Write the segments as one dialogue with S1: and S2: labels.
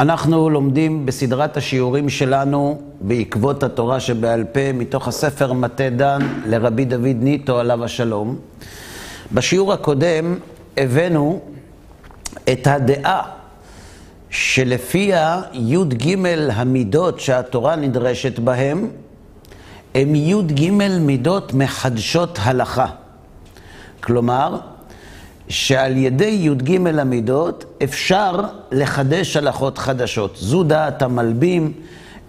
S1: אנחנו לומדים בסדרת השיעורים שלנו בעקבות התורה שבעל פה מתוך הספר מטה דן לרבי דוד ניטו עליו השלום. בשיעור הקודם הבאנו את הדעה שלפיה י"ג המידות שהתורה נדרשת בהם הם י"ג מידות מחדשות הלכה. כלומר, שעל ידי י"ג המידות אפשר לחדש הלכות חדשות. זו דעת המלבים,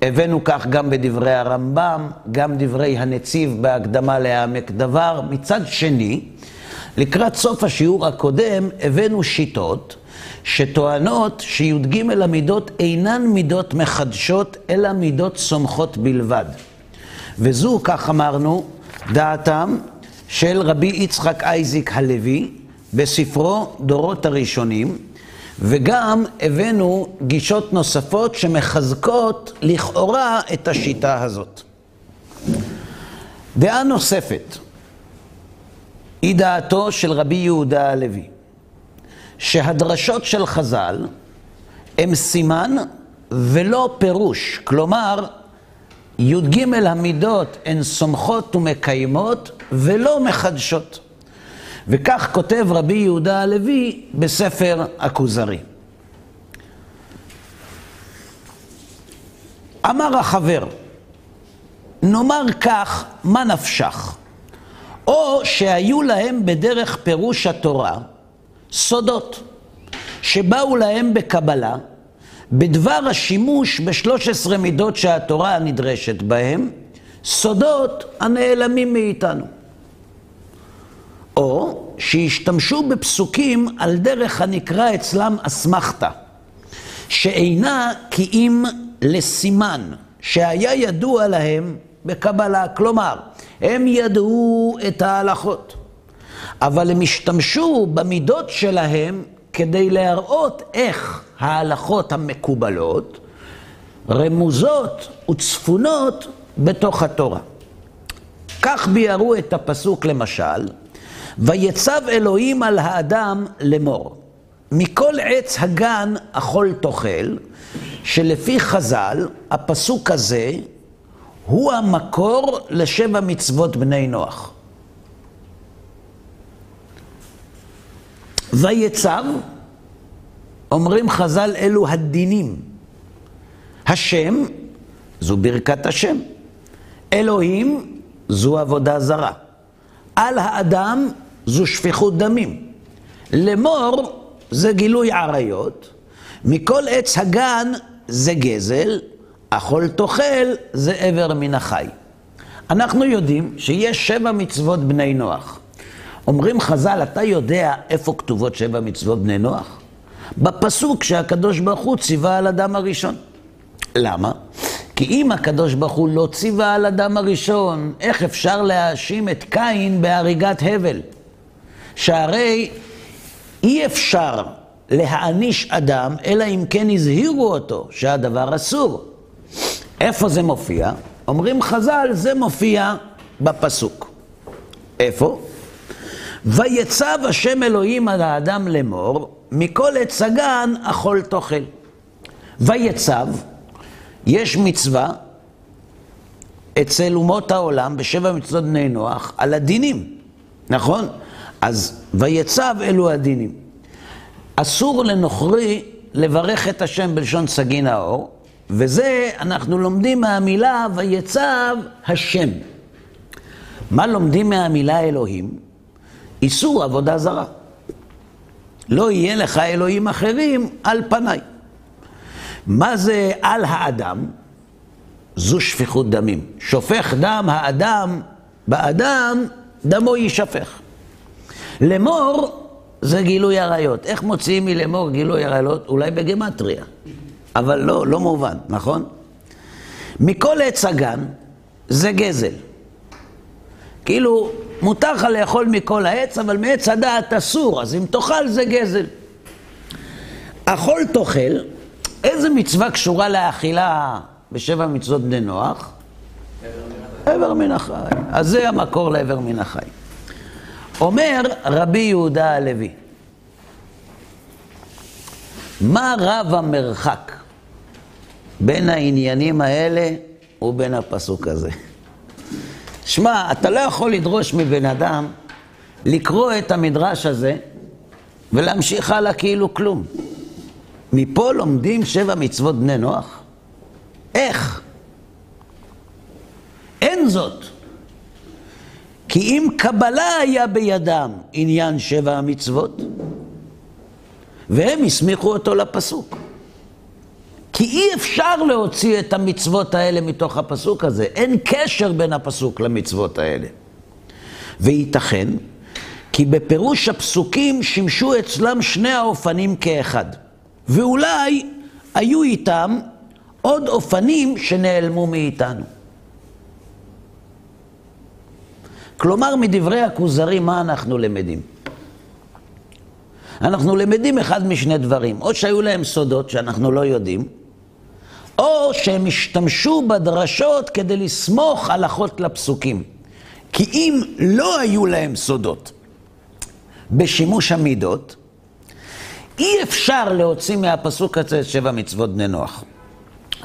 S1: הבאנו כך גם בדברי הרמב"ם, גם דברי הנציב בהקדמה להעמק דבר. מצד שני, לקראת סוף השיעור הקודם הבאנו שיטות שטוענות שי"ג המידות אינן מידות מחדשות, אלא מידות סומכות בלבד. וזו, כך אמרנו, דעתם של רבי יצחק אייזיק הלוי, בספרו דורות הראשונים, וגם הבאנו גישות נוספות שמחזקות לכאורה את השיטה הזאת. דעה נוספת היא דעתו של רבי יהודה הלוי, שהדרשות של חז"ל הם סימן ולא פירוש, כלומר, י"ג המידות הן סומכות ומקיימות ולא מחדשות. וכך כותב רבי יהודה הלוי בספר הכוזרי. אמר החבר, נאמר כך, מה נפשך? או שהיו להם בדרך פירוש התורה סודות, שבאו להם בקבלה, בדבר השימוש בשלוש עשרה מידות שהתורה נדרשת בהם, סודות הנעלמים מאיתנו. או שהשתמשו בפסוקים על דרך הנקרא אצלם אסמכתה, שאינה כי אם לסימן, שהיה ידוע להם בקבלה. כלומר, הם ידעו את ההלכות, אבל הם השתמשו במידות שלהם כדי להראות איך ההלכות המקובלות רמוזות וצפונות בתוך התורה. כך ביארו את הפסוק למשל, ויצב אלוהים על האדם לאמור, מכל עץ הגן אכול תאכל, שלפי חז"ל, הפסוק הזה הוא המקור לשבע מצוות בני נוח. ויצב, אומרים חז"ל, אלו הדינים. השם, זו ברכת השם. אלוהים, זו עבודה זרה. על האדם, זו שפיכות דמים. לאמור זה גילוי עריות, מכל עץ הגן זה גזל, אכול תאכל זה עבר מן החי. אנחנו יודעים שיש שבע מצוות בני נוח. אומרים חז"ל, אתה יודע איפה כתובות שבע מצוות בני נוח? בפסוק שהקדוש ברוך הוא ציווה על אדם הראשון. למה? כי אם הקדוש ברוך הוא לא ציווה על אדם הראשון, איך אפשר להאשים את קין בהריגת הבל? שהרי אי אפשר להעניש אדם, אלא אם כן הזהירו אותו שהדבר אסור. איפה זה מופיע? אומרים חז"ל, זה מופיע בפסוק. איפה? ויצב השם אלוהים על האדם לאמור, מכל עץ הגן אכול תאכל. ויצב, יש מצווה אצל אומות העולם, בשבע מצוות בני נוח, על הדינים, נכון? אז ויצב אלו הדינים. אסור לנוכרי לברך את השם בלשון סגי נאור, וזה אנחנו לומדים מהמילה ויצב השם. מה לומדים מהמילה אלוהים? איסור עבודה זרה. לא יהיה לך אלוהים אחרים על פניי. מה זה על האדם? זו שפיכות דמים. שופך דם האדם, באדם דמו יישפך. לאמור זה גילוי עריות. איך מוציאים מלאמור גילוי עריות? אולי בגמטריה. אבל לא, לא מובן, נכון? מכל עץ הגן זה גזל. כאילו, מותר לך לאכול מכל העץ, אבל מעץ הדעת אסור, אז אם תאכל זה גזל. אכול תאכל, איזה מצווה קשורה לאכילה בשבע מצוות בני נוח? עבר מן החי. אז זה המקור לעבר מן החי. אומר רבי יהודה הלוי, מה רב המרחק בין העניינים האלה ובין הפסוק הזה. שמע, אתה לא יכול לדרוש מבן אדם לקרוא את המדרש הזה ולהמשיך הלאה כאילו כלום. מפה לומדים שבע מצוות בני נוח? איך? אין זאת. כי אם קבלה היה בידם עניין שבע המצוות, והם הסמיכו אותו לפסוק. כי אי אפשר להוציא את המצוות האלה מתוך הפסוק הזה. אין קשר בין הפסוק למצוות האלה. וייתכן כי בפירוש הפסוקים שימשו אצלם שני האופנים כאחד. ואולי היו איתם עוד אופנים שנעלמו מאיתנו. כלומר, מדברי הכוזרי, מה אנחנו למדים? אנחנו למדים אחד משני דברים, או שהיו להם סודות שאנחנו לא יודעים, או שהם השתמשו בדרשות כדי לסמוך הלכות לפסוקים. כי אם לא היו להם סודות בשימוש המידות, אי אפשר להוציא מהפסוק הזה את שבע מצוות בני נוח.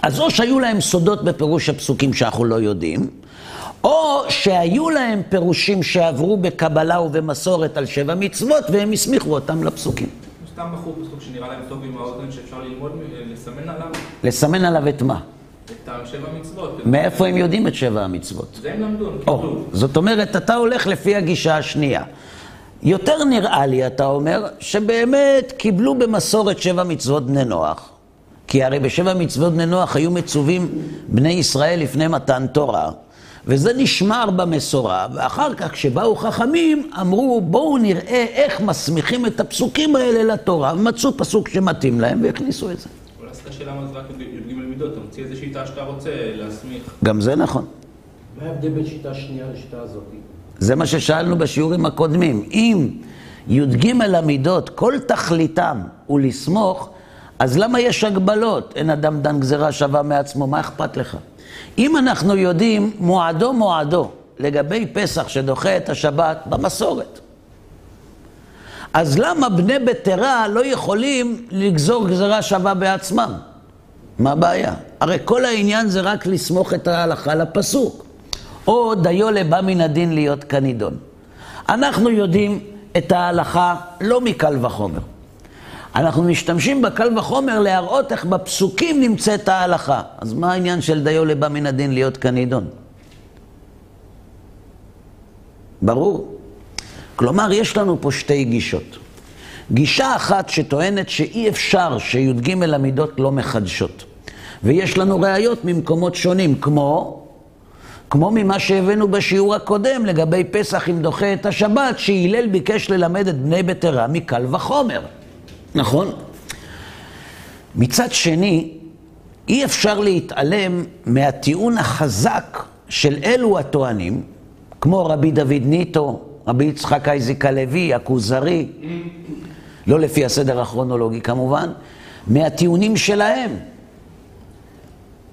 S1: אז או שהיו להם סודות בפירוש הפסוקים שאנחנו לא יודעים, או שהיו להם פירושים שעברו בקבלה ובמסורת על שבע מצוות והם הסמיכו אותם לפסוקים.
S2: סתם בחור פסוק שנראה להם טוב עם האוזן שאפשר ללמוד, לסמן עליו
S1: לסמן עליו את מה?
S2: את השבע מצוות.
S1: מאיפה הם יודעים את שבע המצוות?
S2: זה הם למדו, הם קיבלו.
S1: זאת אומרת, אתה הולך לפי הגישה השנייה. יותר נראה לי, אתה אומר, שבאמת קיבלו במסורת שבע מצוות בני נוח. כי הרי בשבע מצוות בני נוח היו מצווים בני ישראל לפני מתן תורה, וזה נשמר במסורה, ואחר כך כשבאו חכמים, אמרו בואו נראה איך מסמיכים את הפסוקים האלה לתורה, ומצאו פסוק שמתאים להם והכניסו את זה.
S2: אבל אז את השאלה מה זה רק י"ג מידות, אתה מוציא איזה שיטה שאתה רוצה להסמיך.
S1: גם זה נכון.
S3: מה ההבדל בין שיטה שנייה לשיטה הזאת?
S1: זה מה ששאלנו בשיעורים הקודמים. אם י"ג המידות, כל תכליתם הוא לסמוך, אז למה יש הגבלות? אין אדם דן גזירה שווה מעצמו, מה אכפת לך? אם אנחנו יודעים מועדו מועדו לגבי פסח שדוחה את השבת במסורת, אז למה בני בטרה לא יכולים לגזור גזירה שווה בעצמם? מה הבעיה? הרי כל העניין זה רק לסמוך את ההלכה לפסוק. או דיו לבא מן הדין להיות כנידון. אנחנו יודעים את ההלכה לא מקל וחומר. אנחנו משתמשים בקל וחומר להראות איך בפסוקים נמצאת ההלכה. אז מה העניין של דיו לבא מן הדין להיות כנידון? ברור. כלומר, יש לנו פה שתי גישות. גישה אחת שטוענת שאי אפשר שי"ג המידות לא מחדשות. ויש לנו ראיות ממקומות שונים, כמו כמו ממה שהבאנו בשיעור הקודם לגבי פסח אם דוחה את השבת, שהלל ביקש ללמד את בני בטרה מקל וחומר. נכון? מצד שני, אי אפשר להתעלם מהטיעון החזק של אלו הטוענים, כמו רבי דוד ניטו, רבי יצחק אייזיק הלוי, הכוזרי, לא לפי הסדר הכרונולוגי כמובן, מהטיעונים שלהם.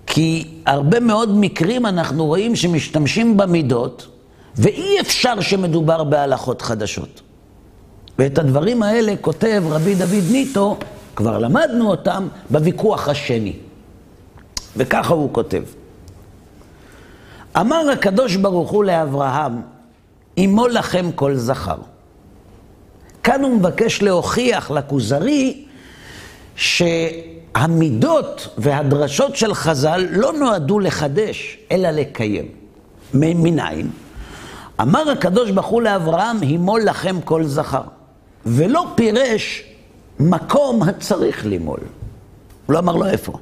S1: כי הרבה מאוד מקרים אנחנו רואים שמשתמשים במידות, ואי אפשר שמדובר בהלכות חדשות. ואת הדברים האלה כותב רבי דוד ניטו, כבר למדנו אותם, בוויכוח השני. וככה הוא כותב. אמר הקדוש ברוך הוא לאברהם, אמו לכם כל זכר. כאן הוא מבקש להוכיח לכוזרי שהמידות והדרשות של חז"ל לא נועדו לחדש, אלא לקיים. מניין? אמר הקדוש ברוך הוא לאברהם, הימול לכם כל זכר. ולא פירש מקום הצריך לימול. הוא לא אמר לו איפה.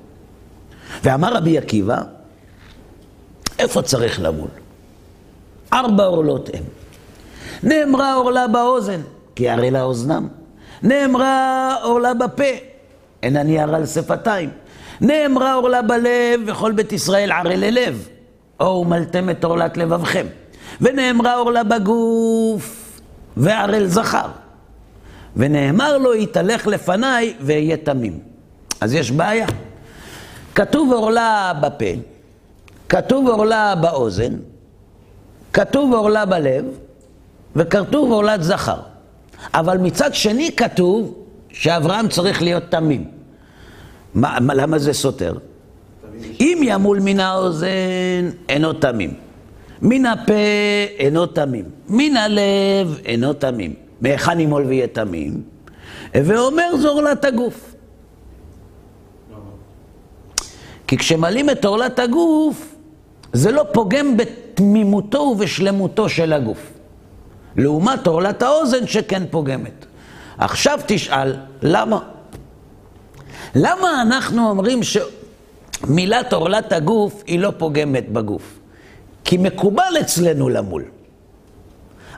S1: ואמר רבי עקיבא, איפה צריך למול? ארבע עורלות הם. נאמרה עורלה באוזן, כי הרי לה אוזנם. נאמרה עורלה בפה, אין אני הרע על שפתיים. נאמרה עורלה בלב, וכל בית ישראל ערל ללב. או מלתם את עורלת לבבכם. ונאמרה עורלה בגוף, וערל זכר. ונאמר לו, יתהלך לפניי ואהיה תמים. אז יש בעיה. כתוב עורלה בפה, כתוב עורלה באוזן, כתוב עורלה בלב, וכתוב עורלת זכר. אבל מצד שני כתוב שאברהם צריך להיות תמים. מה, מה, למה זה סותר? אם ימול מן האוזן, אינו תמים. מן הפה, אינו תמים. מן הלב, אינו תמים. מהיכן ימול ויהיה תמים? ואומר זו עורלת הגוף. כי כשמלאים את עורלת הגוף, זה לא פוגם בתמימותו ובשלמותו של הגוף. לעומת עורלת האוזן שכן פוגמת. עכשיו תשאל, למה? למה אנחנו אומרים שמילת עורלת הגוף היא לא פוגמת בגוף? כי מקובל אצלנו למול.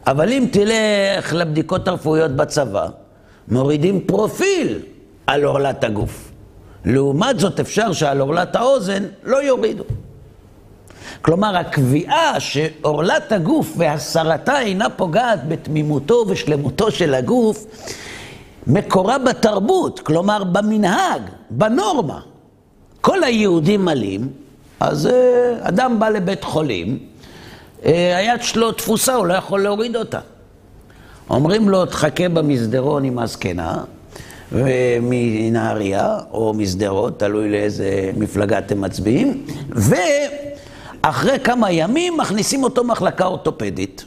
S1: אבל אם תלך לבדיקות הרפואיות בצבא, מורידים פרופיל על עורלת הגוף. לעומת זאת אפשר שעל עורלת האוזן לא יורידו. כלומר, הקביעה שעורלת הגוף והסרתה אינה פוגעת בתמימותו ושלמותו של הגוף, מקורה בתרבות, כלומר במנהג, בנורמה. כל היהודים מלאים, אז uh, אדם בא לבית חולים, היד שלו תפוסה, הוא לא יכול להוריד אותה. אומרים לו, תחכה במסדרון עם הזקנה, מנהריה או משדרות, תלוי לאיזה מפלגה אתם מצביעים, ואחרי כמה ימים מכניסים אותו מחלקה אורתופדית.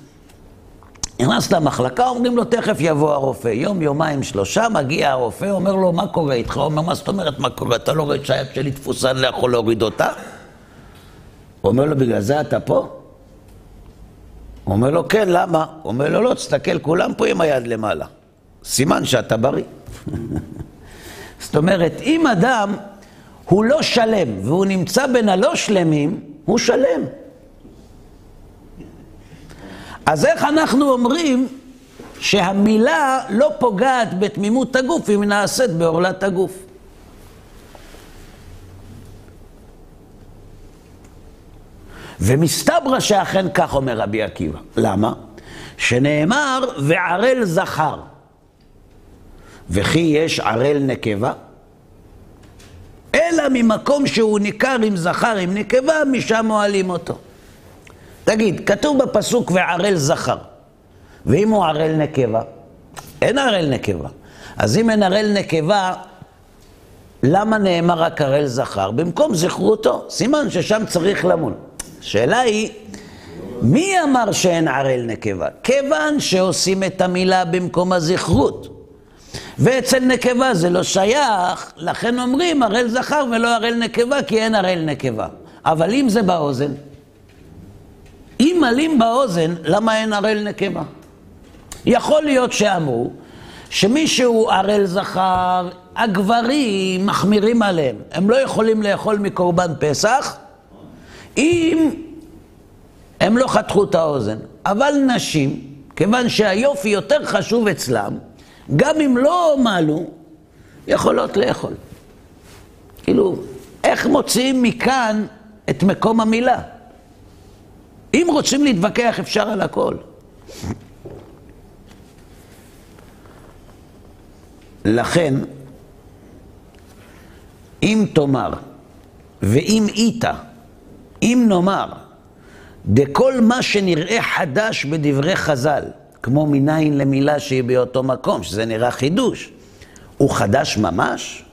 S1: נכנס למחלקה, אומרים לו, תכף יבוא הרופא. יום, יומיים, שלושה, מגיע הרופא, אומר לו, מה קורה איתך? הוא אומר, מה זאת אומרת, מה קורה? אתה לא רואה שהיד שלי תפוסה, אני לא יכול להוריד אותה? הוא אומר לו, בגלל זה אתה פה? הוא אומר לו, כן, למה? הוא אומר לו, לא, תסתכל, כולם פה עם היד למעלה. סימן שאתה בריא. זאת אומרת, אם אדם הוא לא שלם והוא נמצא בין הלא שלמים, הוא שלם. אז איך אנחנו אומרים שהמילה לא פוגעת בתמימות הגוף אם היא נעשית בעורלת הגוף? ומסתברא שאכן כך אומר רבי עקיבא. למה? שנאמר וערל זכר. וכי יש ערל נקבה? אלא ממקום שהוא ניכר עם זכר עם נקבה, משם מועלים אותו. תגיד, כתוב בפסוק וערל זכר, ואם הוא ערל נקבה? אין ערל נקבה. אז אם אין ערל נקבה, למה נאמר רק ערל זכר? במקום זכרותו, סימן ששם צריך למון. השאלה היא, מי אמר שאין ערל נקבה? כיוון שעושים את המילה במקום הזכרות. ואצל נקבה זה לא שייך, לכן אומרים ערל זכר ולא ערל נקבה, כי אין ערל נקבה. אבל אם זה באוזן, אם מלאים באוזן, למה אין ערל נקבה? יכול להיות שאמרו שמי שהוא ערל זכר, הגברים מחמירים עליהם. הם לא יכולים לאכול מקורבן פסח אם הם לא חתכו את האוזן. אבל נשים, כיוון שהיופי יותר חשוב אצלם, גם אם לא מעלו, יכולות לאכול. כאילו, איך מוציאים מכאן את מקום המילה? אם רוצים להתווכח, אפשר על הכל. לכן, אם תאמר, ואם איתה, אם נאמר, דכל מה שנראה חדש בדברי חז"ל, כמו מניין למילה שהיא באותו מקום, שזה נראה חידוש, הוא חדש ממש?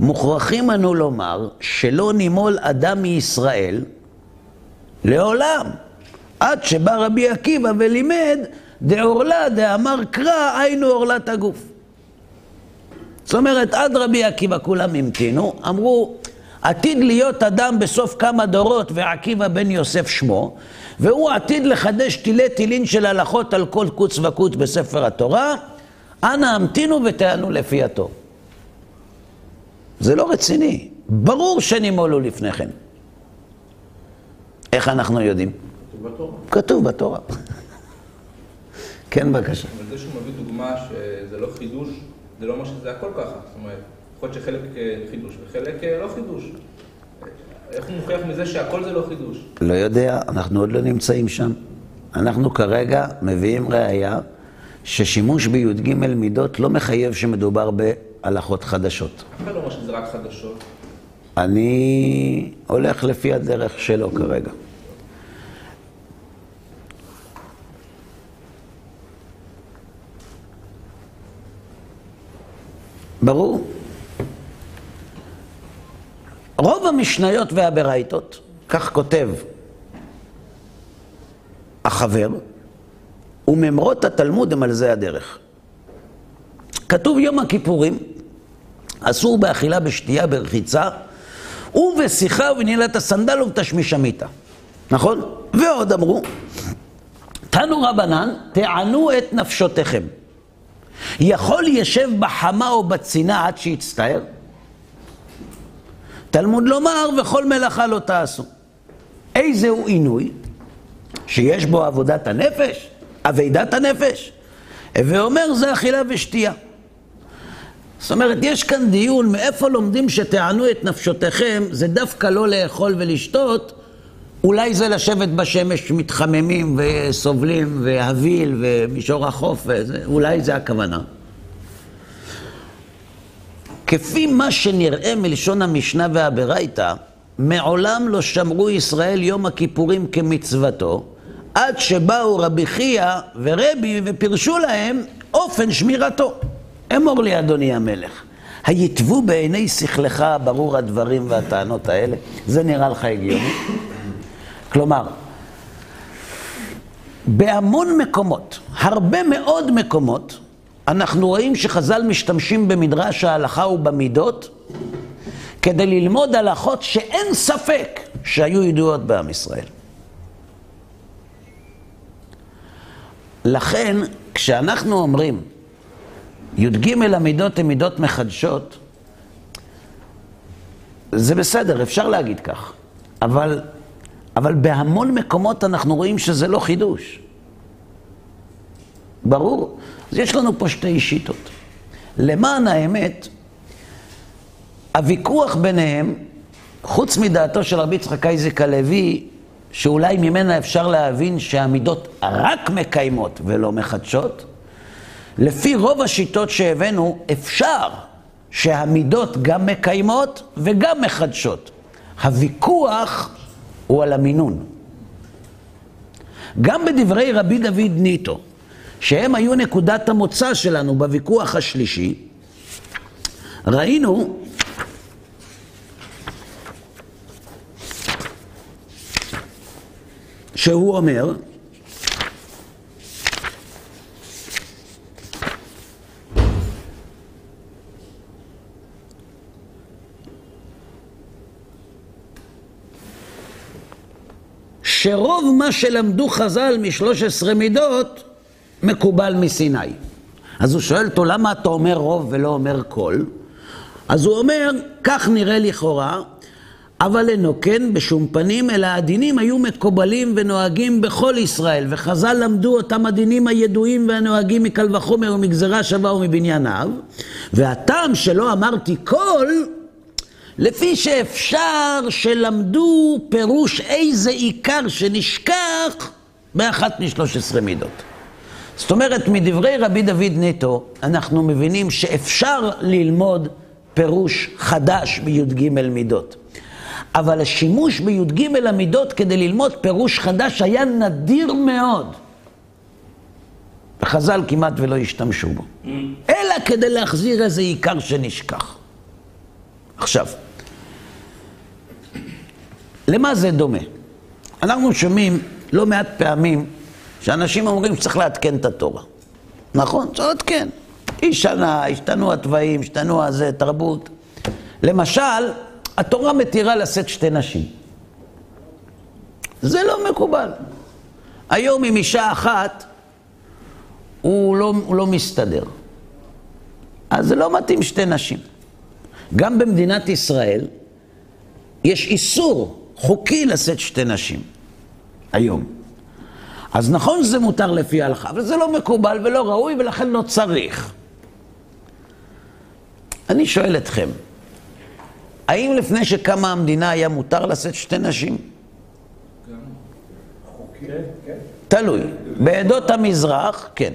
S1: מוכרחים אנו לומר שלא נימול אדם מישראל לעולם, עד שבא רבי עקיבא ולימד דעורלה דאמר קרא היינו עורלת הגוף. זאת אומרת, עד רבי עקיבא כולם המתינו, אמרו, עתיד להיות אדם בסוף כמה דורות, ועקיבא בן יוסף שמו, והוא עתיד לחדש תילי תילין של הלכות על כל קוץ וקוץ בספר התורה, אנא המתינו ותענו לפי התור. זה לא רציני. ברור שנימולו לפני כן. איך אנחנו יודעים?
S3: כתוב בתורה.
S1: כתוב בתורה. כן, בבקשה.
S2: אבל זה שהוא מביא דוגמה שזה לא חידוש, זה לא אומר שזה הכל ככה. זאת אומרת, יכול להיות שחלק אה, חידוש וחלק אה, לא חידוש. איך הוא מוכיח מזה שהכל זה לא חידוש?
S1: לא יודע, אנחנו עוד לא נמצאים שם. אנחנו כרגע מביאים ראייה ששימוש בי"ג מידות לא מחייב שמדובר בהלכות חדשות.
S2: אף אחד לא אומר שזה רק חדשות.
S1: אני הולך לפי הדרך שלו כרגע. ברור. רוב המשניות והברייתות, כך כותב החבר, וממרות התלמוד הם על זה הדרך. כתוב יום הכיפורים, אסור באכילה, בשתייה, ברחיצה, ובשיחה ובנעילת הסנדל ובתשמיש המיטה. נכון? ועוד אמרו, תנו רבנן, תענו את נפשותיכם. יכול ישב בחמה או בצינה עד שיצטער? תלמוד לומר, וכל מלאכה לא תעשו. איזהו עינוי? שיש בו עבודת הנפש, אבידת הנפש. ואומר זה אכילה ושתייה. זאת אומרת, יש כאן דיון מאיפה לומדים שתענו את נפשותיכם, זה דווקא לא לאכול ולשתות, אולי זה לשבת בשמש מתחממים וסובלים והביל ומישור החוף, וזה, אולי זה הכוונה. כפי מה שנראה מלשון המשנה והברייתא, מעולם לא שמרו ישראל יום הכיפורים כמצוותו, עד שבאו רבי חייא ורבי ופירשו להם אופן שמירתו. אמור לי, אדוני המלך, היתבו בעיני שכלך ברור הדברים והטענות האלה? זה נראה לך הגיוני? כלומר, בהמון מקומות, הרבה מאוד מקומות, אנחנו רואים שחז"ל משתמשים במדרש ההלכה ובמידות כדי ללמוד הלכות שאין ספק שהיו ידועות בעם ישראל. לכן, כשאנחנו אומרים י"ג המידות הן מידות מחדשות, זה בסדר, אפשר להגיד כך, אבל, אבל בהמון מקומות אנחנו רואים שזה לא חידוש. ברור. אז יש לנו פה שתי שיטות. למען האמת, הוויכוח ביניהם, חוץ מדעתו של רבי יצחק אייזיק הלוי, שאולי ממנה אפשר להבין שהמידות רק מקיימות ולא מחדשות, לפי רוב השיטות שהבאנו, אפשר שהמידות גם מקיימות וגם מחדשות. הוויכוח הוא על המינון. גם בדברי רבי דוד ניטו, שהם היו נקודת המוצא שלנו בוויכוח השלישי, ראינו שהוא אומר, שרוב מה שלמדו חז"ל משלוש עשרה מידות מקובל מסיני. אז הוא שואל אותו, למה אתה אומר רוב ולא אומר כל? אז הוא אומר, כך נראה לכאורה, אבל אינו כן בשום פנים, אלא הדינים היו מקובלים ונוהגים בכל ישראל, וחז"ל למדו אותם הדינים הידועים והנוהגים מקל וחומר ומגזרה שווה ומבניין אב, והטעם שלא אמרתי כל, לפי שאפשר שלמדו פירוש איזה עיקר שנשכח באחת משלוש עשרה מידות. זאת אומרת, מדברי רבי דוד נטו, אנחנו מבינים שאפשר ללמוד פירוש חדש בי"ג מידות. אבל השימוש בי"ג המידות כדי ללמוד פירוש חדש היה נדיר מאוד. וחז"ל כמעט ולא השתמשו בו. אלא כדי להחזיר איזה עיקר שנשכח. עכשיו, למה זה דומה? אנחנו שומעים לא מעט פעמים שאנשים אומרים שצריך לעדכן את התורה. נכון? צריך לעדכן. היא שנה, השתנו התוואים, השתנו הזה, תרבות. למשל, התורה מתירה לשאת שתי נשים. זה לא מקובל. היום עם אישה אחת, הוא לא, הוא לא מסתדר. אז זה לא מתאים שתי נשים. גם במדינת ישראל יש איסור חוקי לשאת שתי נשים, היום. אז נכון שזה מותר לפי ההלכה, אבל זה לא מקובל ולא ראוי ולכן לא צריך. אני שואל אתכם, האם לפני שקמה המדינה היה מותר לשאת שתי נשים? תלוי. בעדות המזרח, כן.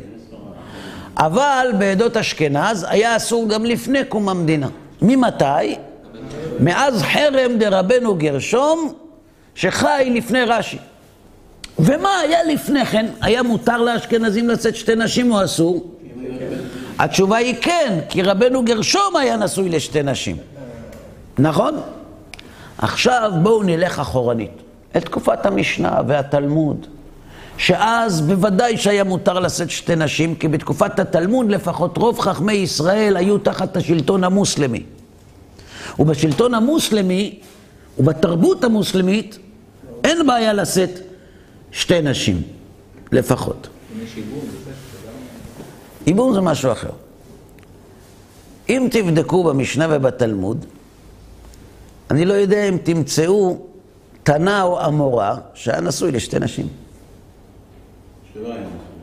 S1: אבל בעדות אשכנז היה אסור גם לפני קום המדינה. ממתי? מאז חרם דרבנו גרשום, שחי לפני רש"י. ומה היה לפני כן? היה מותר לאשכנזים לשאת שתי נשים או אסור? התשובה היא כן, כי רבנו גרשום היה נשוי לשתי נשים. נכון? עכשיו בואו נלך אחורנית, את תקופת המשנה והתלמוד, שאז בוודאי שהיה מותר לשאת שתי נשים, כי בתקופת התלמוד לפחות רוב חכמי ישראל היו תחת השלטון המוסלמי. ובשלטון המוסלמי ובתרבות המוסלמית אין בעיה לשאת שתי נשים, לפחות. עיבור זה משהו אחר. אם תבדקו במשנה ובתלמוד, אני לא יודע אם תמצאו תנא או אמורא שהיה נשוי לשתי נשים.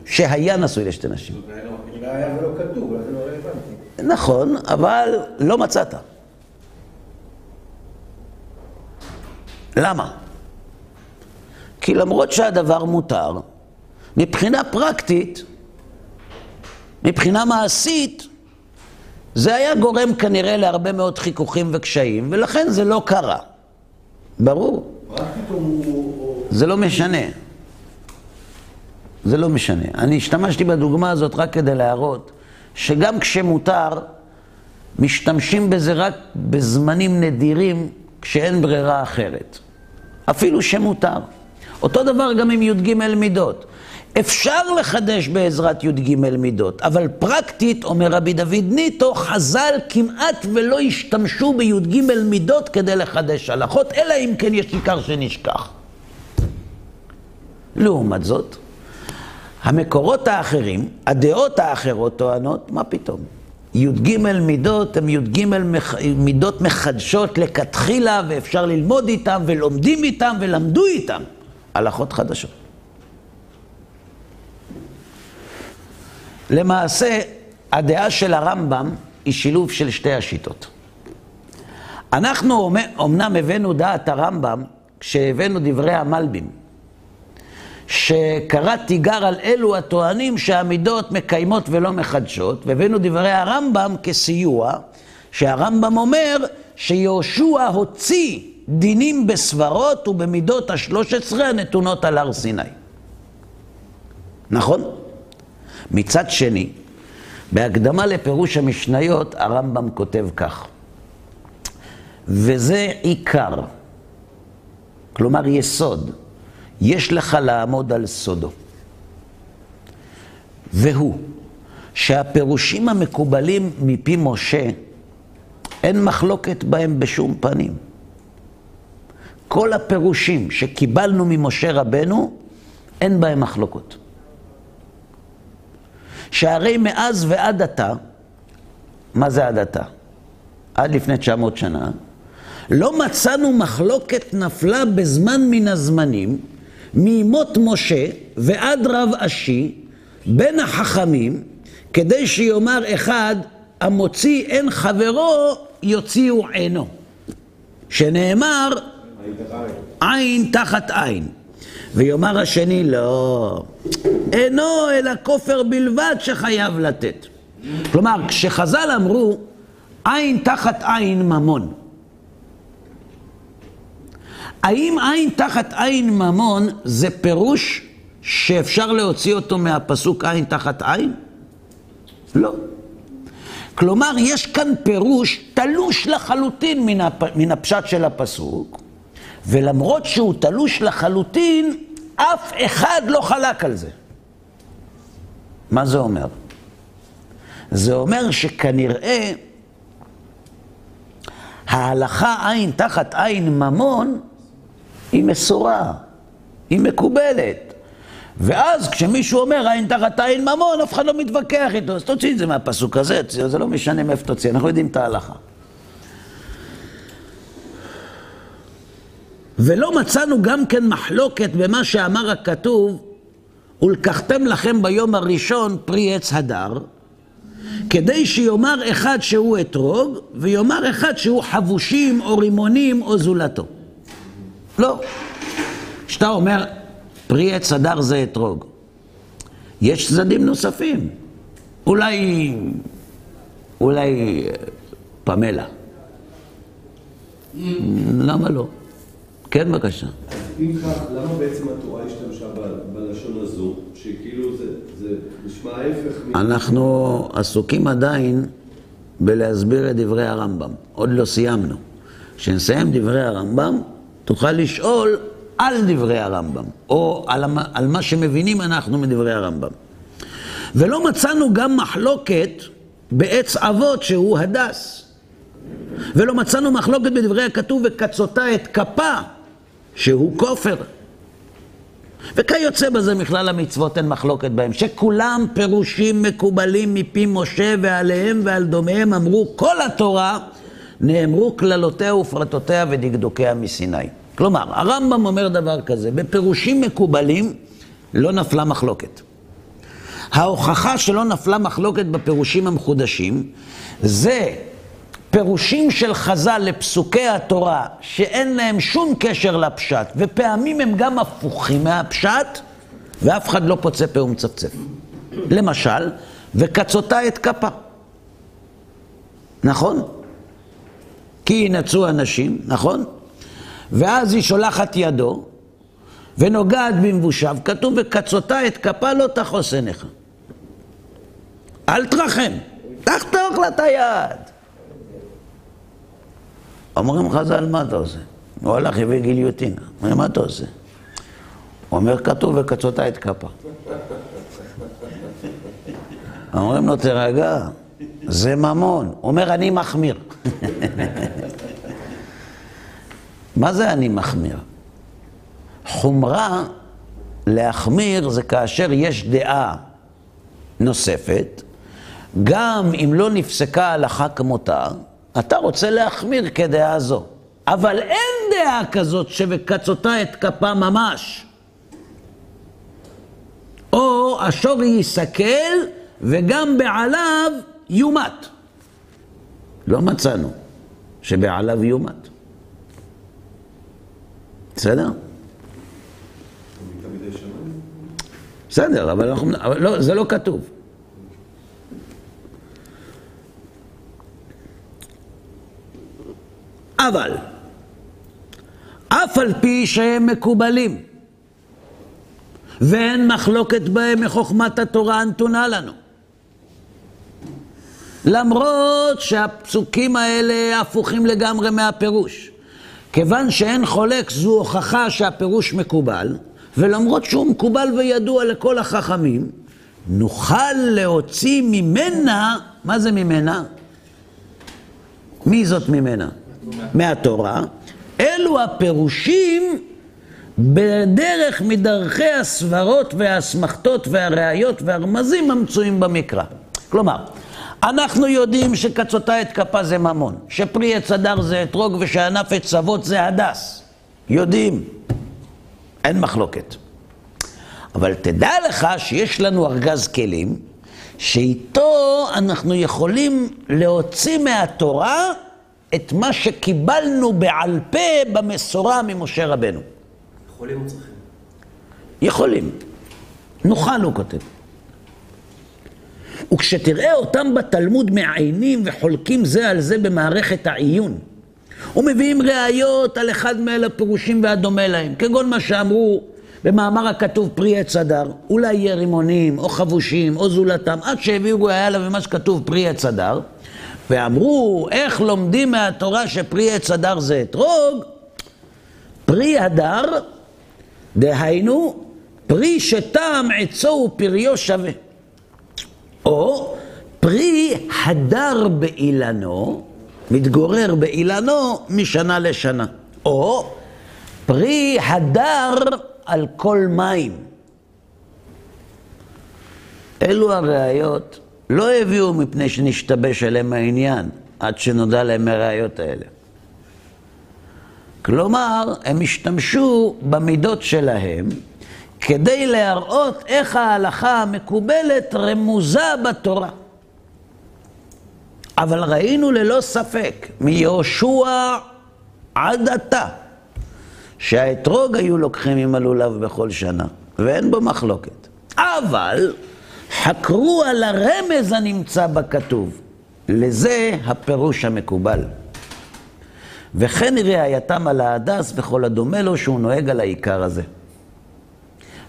S1: שהיה נשוי לשתי נשים. נכון, אבל לא מצאת. למה? כי למרות שהדבר מותר, מבחינה פרקטית, מבחינה מעשית, זה היה גורם כנראה להרבה מאוד חיכוכים וקשיים, ולכן זה לא קרה. ברור. זה לא משנה. זה לא משנה. אני השתמשתי בדוגמה הזאת רק כדי להראות שגם כשמותר, משתמשים בזה רק בזמנים נדירים כשאין ברירה אחרת. אפילו שמותר. אותו דבר גם עם י"ג מידות. אפשר לחדש בעזרת י"ג מידות, אבל פרקטית, אומר רבי דוד ניטו, חז"ל כמעט ולא השתמשו בי"ג מידות כדי לחדש הלכות, אלא אם כן יש עיקר שנשכח. לעומת זאת, המקורות האחרים, הדעות האחרות טוענות, מה פתאום? י"ג מידות הם י"ג מח... מידות מחדשות לכתחילה, ואפשר ללמוד איתם, ולומדים איתם, ולמדו איתם הלכות חדשות. למעשה, הדעה של הרמב"ם היא שילוב של שתי השיטות. אנחנו אומנם הבאנו דעת הרמב"ם כשהבאנו דברי המלבים, שקרא תיגר על אלו הטוענים שהמידות מקיימות ולא מחדשות, והבאנו דברי הרמב"ם כסיוע, שהרמב"ם אומר שיהושע הוציא דינים בסברות ובמידות השלוש עשרה הנתונות על הר סיני. נכון? מצד שני, בהקדמה לפירוש המשניות, הרמב"ם כותב כך, וזה עיקר, כלומר יסוד, יש לך לעמוד על סודו. והוא שהפירושים המקובלים מפי משה, אין מחלוקת בהם בשום פנים. כל הפירושים שקיבלנו ממשה רבנו, אין בהם מחלוקות. שהרי מאז ועד עתה, מה זה עד עתה? עד לפני 900 שנה, לא מצאנו מחלוקת נפלה בזמן מן הזמנים, מימות משה ועד רב אשי, בין החכמים, כדי שיאמר אחד, המוציא אין חברו, יוציאו עינו. שנאמר, עין תחת עין. ויאמר השני, לא, אינו אלא כופר בלבד שחייב לתת. כלומר, כשחז"ל אמרו, עין תחת עין ממון. האם עין תחת עין ממון זה פירוש שאפשר להוציא אותו מהפסוק עין תחת עין? לא. כלומר, יש כאן פירוש תלוש לחלוטין מן, הפ... מן הפשט של הפסוק, ולמרות שהוא תלוש לחלוטין, אף אחד לא חלק על זה. מה זה אומר? זה אומר שכנראה ההלכה עין תחת עין ממון היא מסורה, היא מקובלת. ואז כשמישהו אומר עין תחת עין ממון, אף אחד לא מתווכח איתו, אז תוציא את זה מהפסוק הזה, זה לא משנה מאיפה תוציא, אנחנו יודעים את ההלכה. ולא מצאנו גם כן מחלוקת במה שאמר הכתוב, ולקחתם לכם ביום הראשון פרי עץ הדר, כדי שיאמר אחד שהוא אתרוג, ויאמר אחד שהוא חבושים או רימונים או זולתו. לא. כשאתה אומר פרי עץ הדר זה אתרוג, יש צדדים נוספים. אולי, אולי פמלה. למה לא? כן, בבקשה.
S4: אם כך, למה בעצם התורה השתמשה בלשון הזו, שכאילו זה, זה נשמע ההפך.
S1: אנחנו עסוקים עדיין בלהסביר את דברי הרמב"ם. עוד לא סיימנו. כשנסיים דברי הרמב"ם, תוכל לשאול על דברי הרמב"ם, או על, על מה שמבינים אנחנו מדברי הרמב"ם. ולא מצאנו גם מחלוקת בעץ אבות שהוא הדס. ולא מצאנו מחלוקת בדברי הכתוב וקצותה את כפה, שהוא כופר. וכיוצא בזה מכלל המצוות אין מחלוקת בהם, שכולם פירושים מקובלים מפי משה ועליהם ועל דומיהם אמרו כל התורה נאמרו כללותיה ופרטותיה ודקדוקיה מסיני. כלומר, הרמב"ם אומר דבר כזה, בפירושים מקובלים לא נפלה מחלוקת. ההוכחה שלא נפלה מחלוקת בפירושים המחודשים זה פירושים של חז"ל לפסוקי התורה שאין להם שום קשר לפשט ופעמים הם גם הפוכים מהפשט ואף אחד לא פוצה פה ומצפצף. למשל, וקצותה את כפה. נכון? כי ינצו אנשים, נכון? ואז היא שולחת ידו ונוגעת במבושיו, כתוב וקצותה את כפה לא תחוס עיניך. אל תרחם, תחתוך לה את היד. אומרים חז"ל, מה אתה עושה? הוא הלך הביא גיליוטינה. אומרים, מה אתה עושה? הוא אומר, כתוב וקצותה את כפה. אומרים לו, תירגע, זה ממון. הוא אומר, אני מחמיר. מה זה אני מחמיר? חומרה, להחמיר, זה כאשר יש דעה נוספת, גם אם לא נפסקה הלכה כמותה, אתה רוצה להחמיר כדעה זו. אבל אין דעה כזאת שבקצותה את כפה ממש. או השור ייסכל וגם בעליו יומת. לא מצאנו שבעליו יומת. בסדר? בסדר, אבל, אנחנו, אבל לא, זה לא כתוב. אבל, אף על פי שהם מקובלים, ואין מחלוקת בהם מחוכמת התורה הנתונה לנו. למרות שהפסוקים האלה הפוכים לגמרי מהפירוש. כיוון שאין חולק, זו הוכחה שהפירוש מקובל, ולמרות שהוא מקובל וידוע לכל החכמים, נוכל להוציא ממנה, מה זה ממנה? מי זאת ממנה? מהתורה. אלו הפירושים בדרך מדרכי הסברות והאסמכתות והראיות והרמזים המצויים במקרא. כלומר, אנחנו יודעים שקצותה את כפה זה ממון, שפרי עץ הדר זה אתרוג ושענף עץ אבות זה הדס. יודעים. אין מחלוקת. אבל תדע לך שיש לנו ארגז כלים, שאיתו אנחנו יכולים להוציא מהתורה את מה שקיבלנו בעל פה במסורה ממשה רבנו.
S5: יכולים או צריכים?
S1: יכולים. נוכל, הוא כותב. וכשתראה אותם בתלמוד מעיינים וחולקים זה על זה במערכת העיון, ומביאים ראיות על אחד מאלה הפירושים והדומה להם, כגון מה שאמרו במאמר הכתוב פרי עץ הדר, אולי יהיה רימונים או חבושים או זולתם, עד שהביאו ראיה למה שכתוב פרי עץ הדר, ואמרו איך לומדים מהתורה שפרי עץ הדר זה אתרוג, פרי הדר, דהיינו, פרי שטעם עצו ופריו שווה. או פרי הדר באילנו, מתגורר באילנו משנה לשנה. או פרי הדר על כל מים. אלו הראיות לא הביאו מפני שנשתבש עליהם העניין, עד שנודע להם הראיות האלה. כלומר, הם השתמשו במידות שלהם כדי להראות איך ההלכה המקובלת רמוזה בתורה. אבל ראינו ללא ספק מיהושע עד עתה שהאתרוג היו לוקחים עם הלולב בכל שנה, ואין בו מחלוקת. אבל חקרו על הרמז הנמצא בכתוב. לזה הפירוש המקובל. וכן ראייתם על ההדס וכל הדומה לו שהוא נוהג על העיקר הזה.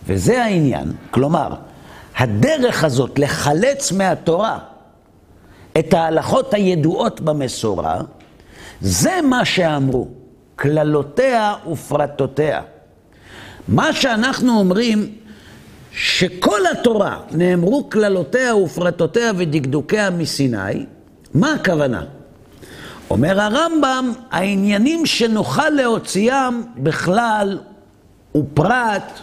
S1: וזה העניין, כלומר, הדרך הזאת לחלץ מהתורה את ההלכות הידועות במסורה, זה מה שאמרו, קללותיה ופרטותיה. מה שאנחנו אומרים, שכל התורה נאמרו קללותיה ופרטותיה ודקדוקיה מסיני, מה הכוונה? אומר הרמב"ם, העניינים שנוכל להוציאם בכלל ופרט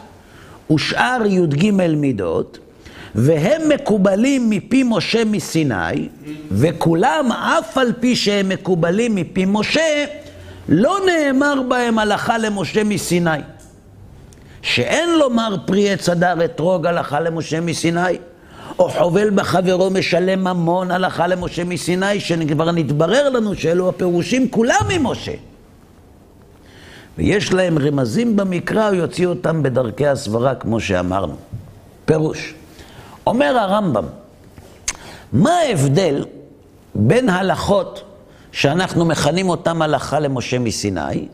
S1: ושאר י"ג מידות, והם מקובלים מפי משה מסיני, וכולם, אף על פי שהם מקובלים מפי משה, לא נאמר בהם הלכה למשה מסיני. שאין לומר פרי עץ הדר אתרוג הלכה למשה מסיני, או חובל בחברו משלם ממון הלכה למשה מסיני, שכבר נתברר לנו שאלו הפירושים כולם ממשה. ויש להם רמזים במקרא, הוא יוציא אותם בדרכי הסברה, כמו שאמרנו. פירוש. אומר הרמב"ם, מה ההבדל בין הלכות שאנחנו מכנים אותם הלכה למשה מסיני,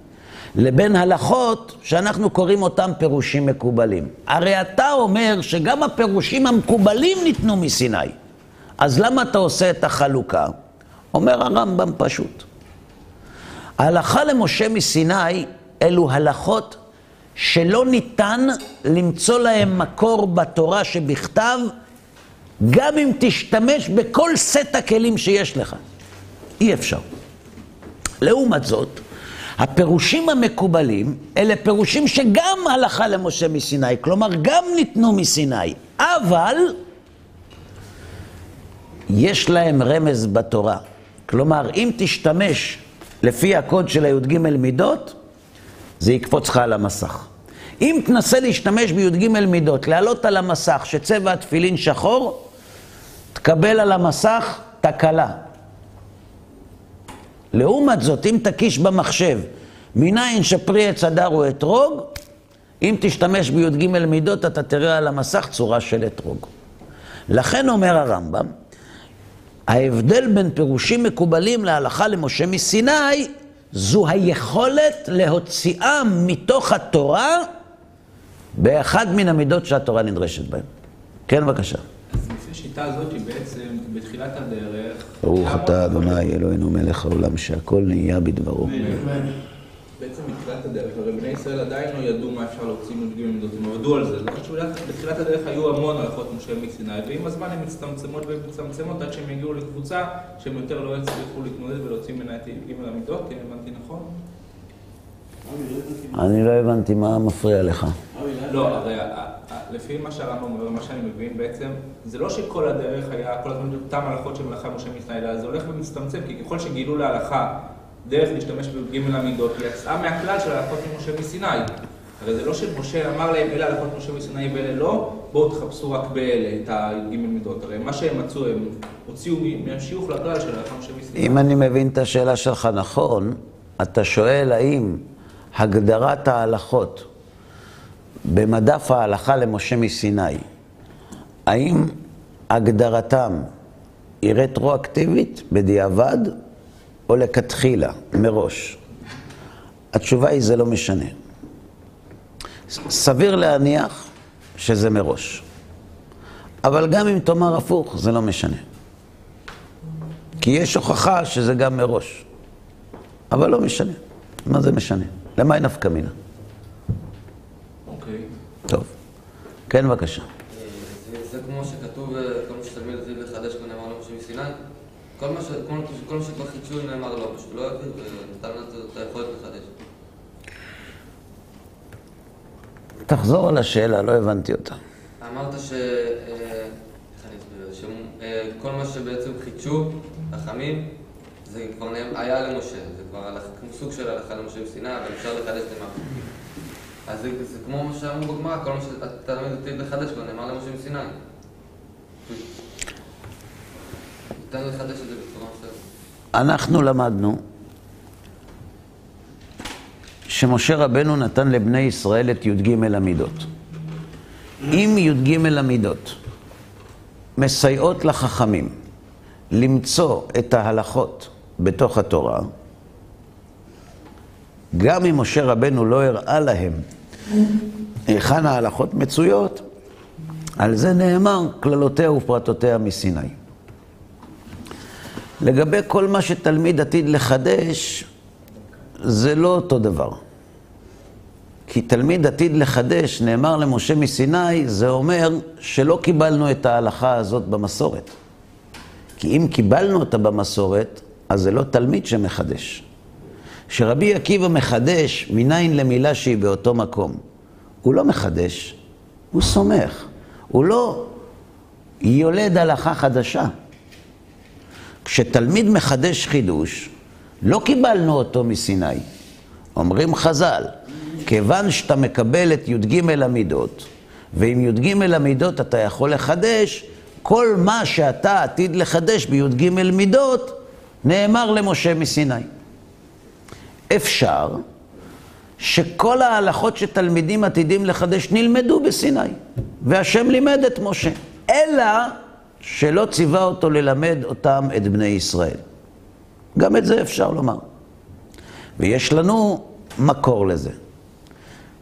S1: לבין הלכות שאנחנו קוראים אותם פירושים מקובלים. הרי אתה אומר שגם הפירושים המקובלים ניתנו מסיני. אז למה אתה עושה את החלוקה? אומר הרמב"ם פשוט. ההלכה למשה מסיני אלו הלכות שלא ניתן למצוא להם מקור בתורה שבכתב, גם אם תשתמש בכל סט הכלים שיש לך. אי אפשר. לעומת זאת, הפירושים המקובלים אלה פירושים שגם הלכה למשה מסיני, כלומר גם ניתנו מסיני, אבל יש להם רמז בתורה. כלומר, אם תשתמש לפי הקוד של הי"ג מידות, זה יקפוץ לך על המסך. אם תנסה להשתמש בי"ג מידות, להעלות על המסך שצבע התפילין שחור, תקבל על המסך תקלה. לעומת זאת, אם תקיש במחשב מניין שפרי עץ הדר הוא אתרוג, אם תשתמש בי"ג מידות, אתה תראה על המסך צורה של אתרוג. לכן אומר הרמב"ם, ההבדל בין פירושים מקובלים להלכה למשה מסיני, זו היכולת להוציאם מתוך התורה באחד מן המידות שהתורה נדרשת בהן. כן, בבקשה.
S2: השיטה הזאת, בעצם, בתחילת הדרך...
S1: ברוך אתה אדוני אלוהינו מלך העולם שהכל נהיה בדברו.
S2: בעצם בתחילת הדרך, הרי בני ישראל עדיין לא ידעו מה אפשר להוציא מי"ג מידות, הם עבדו על זה. זאת אומרת שבתחילת הדרך היו המון הלכות משה מסיני, ועם הזמן הן מצטמצמות ומצטמצמות עד שהם יגיעו לקבוצה שהם יותר לא יצליחו להתמודד ולהוציא ממנה את י"ג המידות, אם הבנתי נכון?
S1: אני לא הבנתי מה מפריע לך.
S2: לא, הרי ה- ה- לפי מה שהרמב"ם אומר, מה שאני מבין בעצם, זה לא שכל הדרך היה כל הזמן אותם הלכות של מלאכה משה מסיני, אלא זה הולך ומצטמצם, כי ככל שגילו להלכה דרך להשתמש בי"ג המידות, היא יצאה מהכלל של ההלכות ממשה מסיני. הרי זה לא שמשה אמר להם, אלה הלכות משה מסיני ואלה לא, בואו תחפשו רק באלה את הי"ג מידות. הרי מה שהם מצאו, הם הוציאו מהשיוך לכלל של ההלכה משה מסיני.
S1: אם אני מבין את השאלה שלך נכון, אתה שואל האם הגדרת ההלכות במדף ההלכה למשה מסיני, האם הגדרתם היא רטרואקטיבית, בדיעבד, או לכתחילה, מראש? התשובה היא זה לא משנה. סביר להניח שזה מראש. אבל גם אם תאמר הפוך, זה לא משנה. כי יש הוכחה שזה גם מראש. אבל לא משנה. מה זה משנה? למה אין נפקא מינה?
S2: אוקיי.
S1: טוב. כן, בבקשה.
S5: זה, זה כמו שכתוב, אה, כל מה שתלמיד זיו לחדש כבר נאמר לו משה מסיני. כל מה, ש, כל, כל מה שכבר חידשו נאמר לו, פשוט לא העביר ונתן לו את היכולת לחדש.
S1: תחזור על השאלה, לא הבנתי אותה.
S5: אמרת ש... אה, איך אני אסביר? שכל מה שבעצם חידשו, חכמים, זה כבר נאמר, היה למשה, זה כבר סוג של הלכה למשה מסיני, אבל אפשר לחדש נאמר. אז זה, זה כמו מה שאמרו בגמרא, כל מה שתלמיד אותי לחדש כבר נאמר למשה מסיני. ניתן לחדש את זה בצורה מסוימת.
S1: אנחנו למדנו שמשה רבנו נתן לבני ישראל את י"ג המידות. אם י"ג המידות מסייעות לחכמים למצוא את ההלכות בתוך התורה, גם אם משה רבנו לא הראה להם היכן ההלכות מצויות, על זה נאמר כללותיה ופרטותיה מסיני. לגבי כל מה שתלמיד עתיד לחדש, זה לא אותו דבר. כי תלמיד עתיד לחדש, נאמר למשה מסיני, זה אומר שלא קיבלנו את ההלכה הזאת במסורת. כי אם קיבלנו אותה במסורת, אז זה לא תלמיד שמחדש. כשרבי עקיבא מחדש מניין למילה שהיא באותו מקום, הוא לא מחדש, הוא סומך. הוא לא יולד הלכה חדשה. כשתלמיד מחדש חידוש, לא קיבלנו אותו מסיני. אומרים חז"ל, כיוון שאתה מקבל את י"ג המידות, ועם י"ג המידות אתה יכול לחדש, כל מה שאתה עתיד לחדש בי"ג מידות, נאמר למשה מסיני. אפשר שכל ההלכות שתלמידים עתידים לחדש נלמדו בסיני, והשם לימד את משה, אלא שלא ציווה אותו ללמד אותם את בני ישראל. גם את זה אפשר לומר. ויש לנו מקור לזה.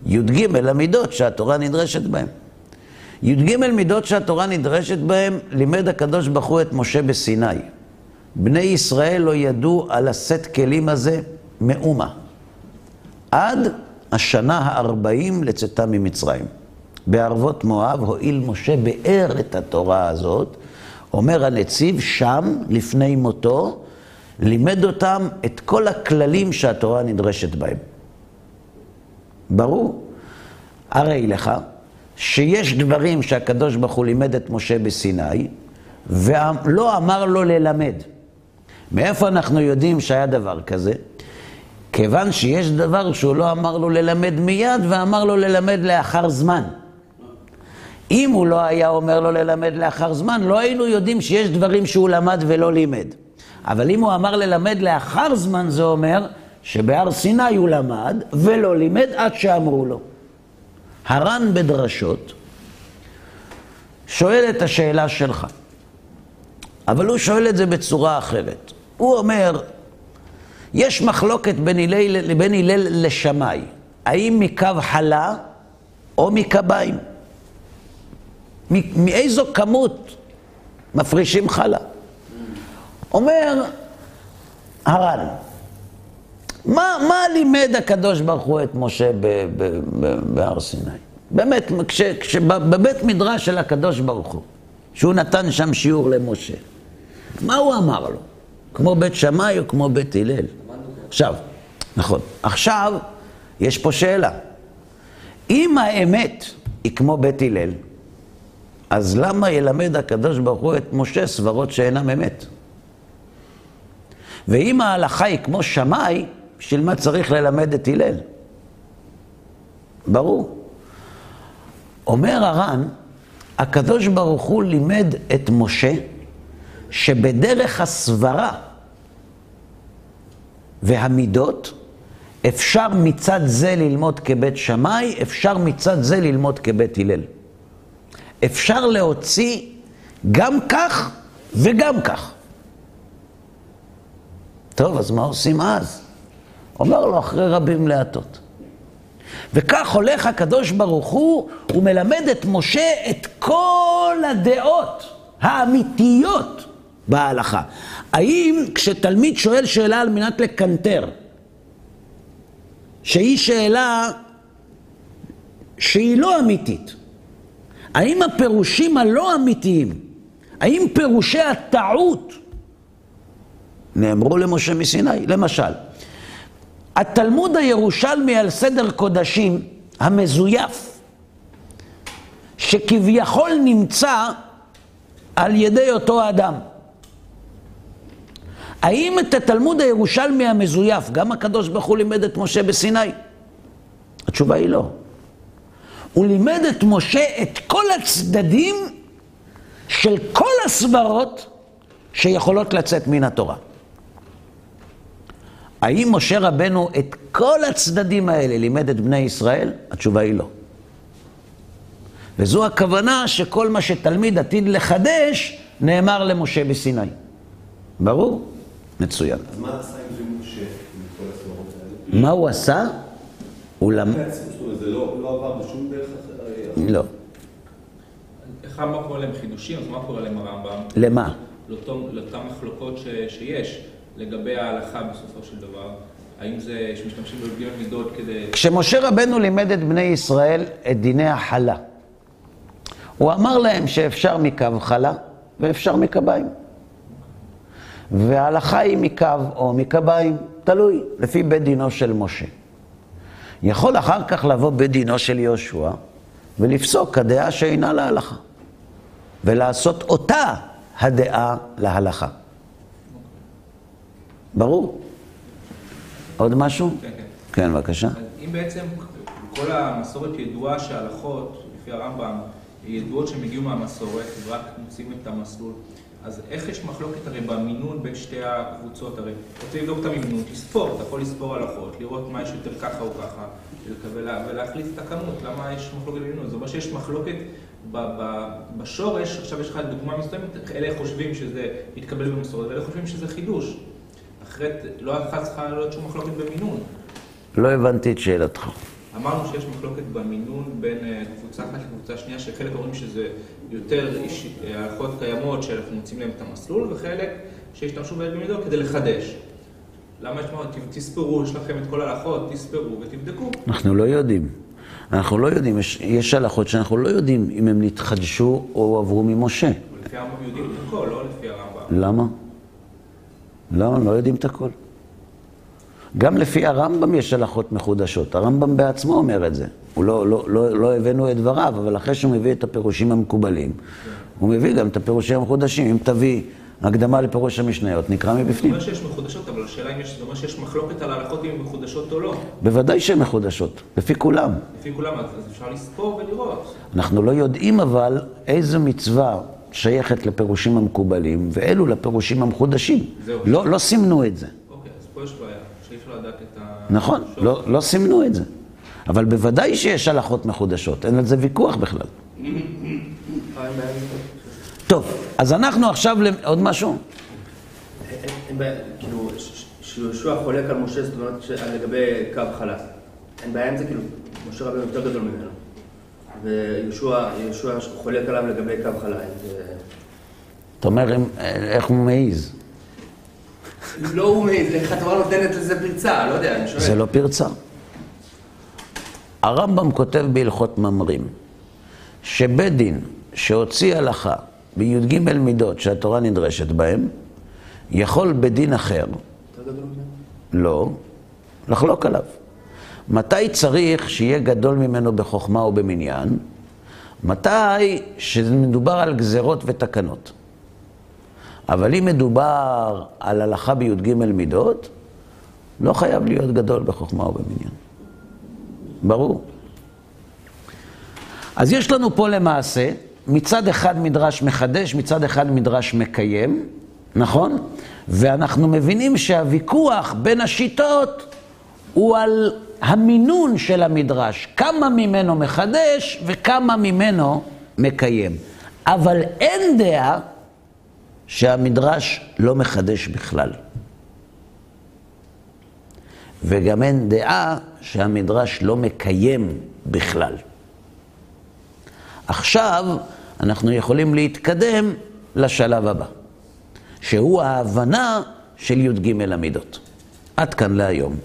S1: י"ג המידות שהתורה נדרשת בהן. י"ג מידות שהתורה נדרשת בהן, לימד הקדוש ברוך הוא את משה בסיני. בני ישראל לא ידעו על הסט כלים הזה מאומה. עד השנה הארבעים לצאתם ממצרים. בערבות מואב הואיל משה באר את התורה הזאת, אומר הנציב שם, לפני מותו, לימד אותם את כל הכללים שהתורה נדרשת בהם. ברור. הרי לך שיש דברים שהקדוש ברוך הוא לימד את משה בסיני, ולא אמר לו ללמד. מאיפה אנחנו יודעים שהיה דבר כזה? כיוון שיש דבר שהוא לא אמר לו ללמד מיד, ואמר לו ללמד לאחר זמן. אם הוא לא היה אומר לו ללמד לאחר זמן, לא היינו יודעים שיש דברים שהוא למד ולא לימד. אבל אם הוא אמר ללמד לאחר זמן, זה אומר שבהר סיני הוא למד ולא לימד עד שאמרו לו. הר"ן בדרשות שואל את השאלה שלך, אבל הוא שואל את זה בצורה אחרת. הוא אומר, יש מחלוקת בין הלל, בין הלל לשמאי, האם מקו חלה או מקביים? מאיזו כמות מפרישים חלה? אומר הר"ן, מה, מה לימד הקדוש ברוך הוא את משה בהר סיני? באמת, כש, כשבבית מדרש של הקדוש ברוך הוא, שהוא נתן שם שיעור למשה, מה הוא אמר לו? כמו בית שמאי או כמו בית הלל? עכשיו, נכון. עכשיו, יש פה שאלה. אם האמת היא כמו בית הלל, אז למה ילמד הקדוש ברוך הוא את משה סברות שאינם אמת? ואם ההלכה היא כמו שמאי, בשביל מה צריך ללמד את הלל? ברור. אומר הר"ן, הקדוש ברוך הוא לימד את משה שבדרך הסברה והמידות אפשר מצד זה ללמוד כבית שמאי, אפשר מצד זה ללמוד כבית הלל. אפשר להוציא גם כך וגם כך. טוב, אז מה עושים אז? אומר לו אחרי רבים להטות. וכך הולך הקדוש ברוך הוא, הוא מלמד את משה את כל הדעות האמיתיות בהלכה. האם כשתלמיד שואל שאלה על מנת לקנטר, שהיא שאלה שהיא לא אמיתית, האם הפירושים הלא אמיתיים, האם פירושי הטעות נאמרו למשה מסיני? למשל, התלמוד הירושלמי על סדר קודשים המזויף, שכביכול נמצא על ידי אותו אדם. האם את התלמוד הירושלמי המזויף, גם הקדוש ברוך הוא לימד את משה בסיני? התשובה היא לא. הוא לימד את משה את כל הצדדים של כל הסברות שיכולות לצאת מן התורה. האם משה רבנו את כל הצדדים האלה לימד את בני ישראל? התשובה היא לא. וזו הכוונה שכל מה שתלמיד עתיד לחדש, נאמר למשה בסיני. ברור? מצוין.
S4: אז מה עשה עם זה משה, עם כל הסברות האלה?
S1: מה הוא עשה? הוא למד...
S4: אומרת, זה לא לא עבר בשום דרך אחרת?
S1: לא.
S2: אחד מה קורה להם חידושים, אז מה קורה להם הרמב"ם?
S1: למה?
S2: לאותן מחלוקות שיש לגבי ההלכה בסופו של דבר. האם זה שמשתמשים בי"ג מידות כדי...
S1: כשמשה רבנו לימד את בני ישראל את דיני החלה, הוא אמר להם שאפשר מקו חלה ואפשר מקביים. וההלכה היא מקו או מקביים, תלוי, לפי בית דינו של משה. יכול אחר כך לבוא בית דינו של יהושע ולפסוק הדעה שאינה להלכה, ולעשות אותה הדעה להלכה. ברור? עוד משהו?
S2: כן, כן.
S1: כן, בבקשה.
S2: אם בעצם כל המסורת ידועה שההלכות, לפי הרמב"ם, ידועות שהם הגיעו מהמסורת, ורק מוצאים את המסלול, אז איך יש מחלוקת הרי במינון בין שתי הקבוצות? הרי רוצה לבדוק את המינון, תספור, אתה יכול לספור הלכות, לראות מה יש יותר ככה או ככה, ולה- ולהחליט את הכמות, למה יש מחלוקת במינון? זאת אומרת שיש מחלוקת בשורש, עכשיו יש לך דוגמה מסוימת, אלה חושבים שזה מתקבל במסורת, ואלה חושבים שזה חידוש. אחרת לא אחת צריכה להיות שום מחלוקת במינון.
S1: לא הבנתי את שאלתך.
S2: אמרנו שיש מחלוקת במינון בין אה, קבוצה אחת לקבוצה שנייה, שחלק אומרים שזה יותר אה, הלכות קיימות שאנחנו מוצאים להם את המסלול, וחלק שהשתמשו בהם במידות כדי לחדש. למה יש מה, תספרו, יש לכם את כל ההלכות, תספרו ותבדקו.
S1: אנחנו לא יודעים. אנחנו לא יודעים, יש, יש הלכות שאנחנו לא יודעים אם הם נתחדשו או עברו ממשה.
S2: לפי הרמב"ם יודעים את הכל, לא לפי הרמב"ם.
S1: למה? למה? לא יודעים את הכל. גם לפי הרמב"ם יש הלכות מחודשות. הרמב"ם בעצמו אומר את זה. הוא לא, לא, לא, לא הבאנו את דבריו, אבל אחרי שהוא מביא את הפירושים המקובלים, הוא מביא גם את הפירושים המחודשים. אם תביא הקדמה לפירוש המשניות, נקרא
S2: זה
S1: מבפנים.
S2: אומר שיש מחודשות, אבל השאלה אם יש, זה אומר שיש מחלוקת על ההלכות אם הן מחודשות או לא.
S1: בוודאי שהן מחודשות, לפי כולם.
S2: לפי כולם, אז אפשר לספור ולראות.
S1: אנחנו לא יודעים אבל איזו מצווה שייכת לפירושים המקובלים, ואלו לפירושים המחודשים.
S2: זהו.
S1: לא, לא סימנו את זה.
S2: אוקיי, אז פה יש בעיה, שאי אפשר לדעת את ה...
S1: נכון, לא, לא סימנו את זה. אבל בוודאי שיש הלכות מחודשות, אין על זה ויכוח בכלל. טוב, אז אנחנו עכשיו, למ- עוד משהו?
S3: אין- בעיה, כאילו, שיהושע חולק על משה, זאת אומרת, לגבי קו חלק. אין בעיה עם זה, כאילו, משה רבנו יותר גדול ממנו. ויהושע יהושע חולק עליו לגבי קו חלק.
S1: אתה אומר, איך הוא מעז?
S3: לא הוא התורה נותנת לזה פרצה, לא יודע, אני שואל.
S1: זה לא פרצה. הרמב"ם כותב בהלכות ממרים, שבית דין שהוציא הלכה בי"ג מידות שהתורה נדרשת בהם, יכול בדין אחר? לא, לחלוק עליו. מתי צריך שיהיה גדול ממנו בחוכמה או במניין? מתי שמדובר על גזרות ותקנות. אבל אם מדובר על הלכה בי"ג מידות, לא חייב להיות גדול בחוכמה או במניין. ברור. אז יש לנו פה למעשה, מצד אחד מדרש מחדש, מצד אחד מדרש מקיים, נכון? ואנחנו מבינים שהוויכוח בין השיטות הוא על המינון של המדרש, כמה ממנו מחדש וכמה ממנו מקיים. אבל אין דעה שהמדרש לא מחדש בכלל. וגם אין דעה שהמדרש לא מקיים בכלל. עכשיו אנחנו יכולים להתקדם לשלב הבא, שהוא ההבנה של י"ג המידות. עד כאן להיום.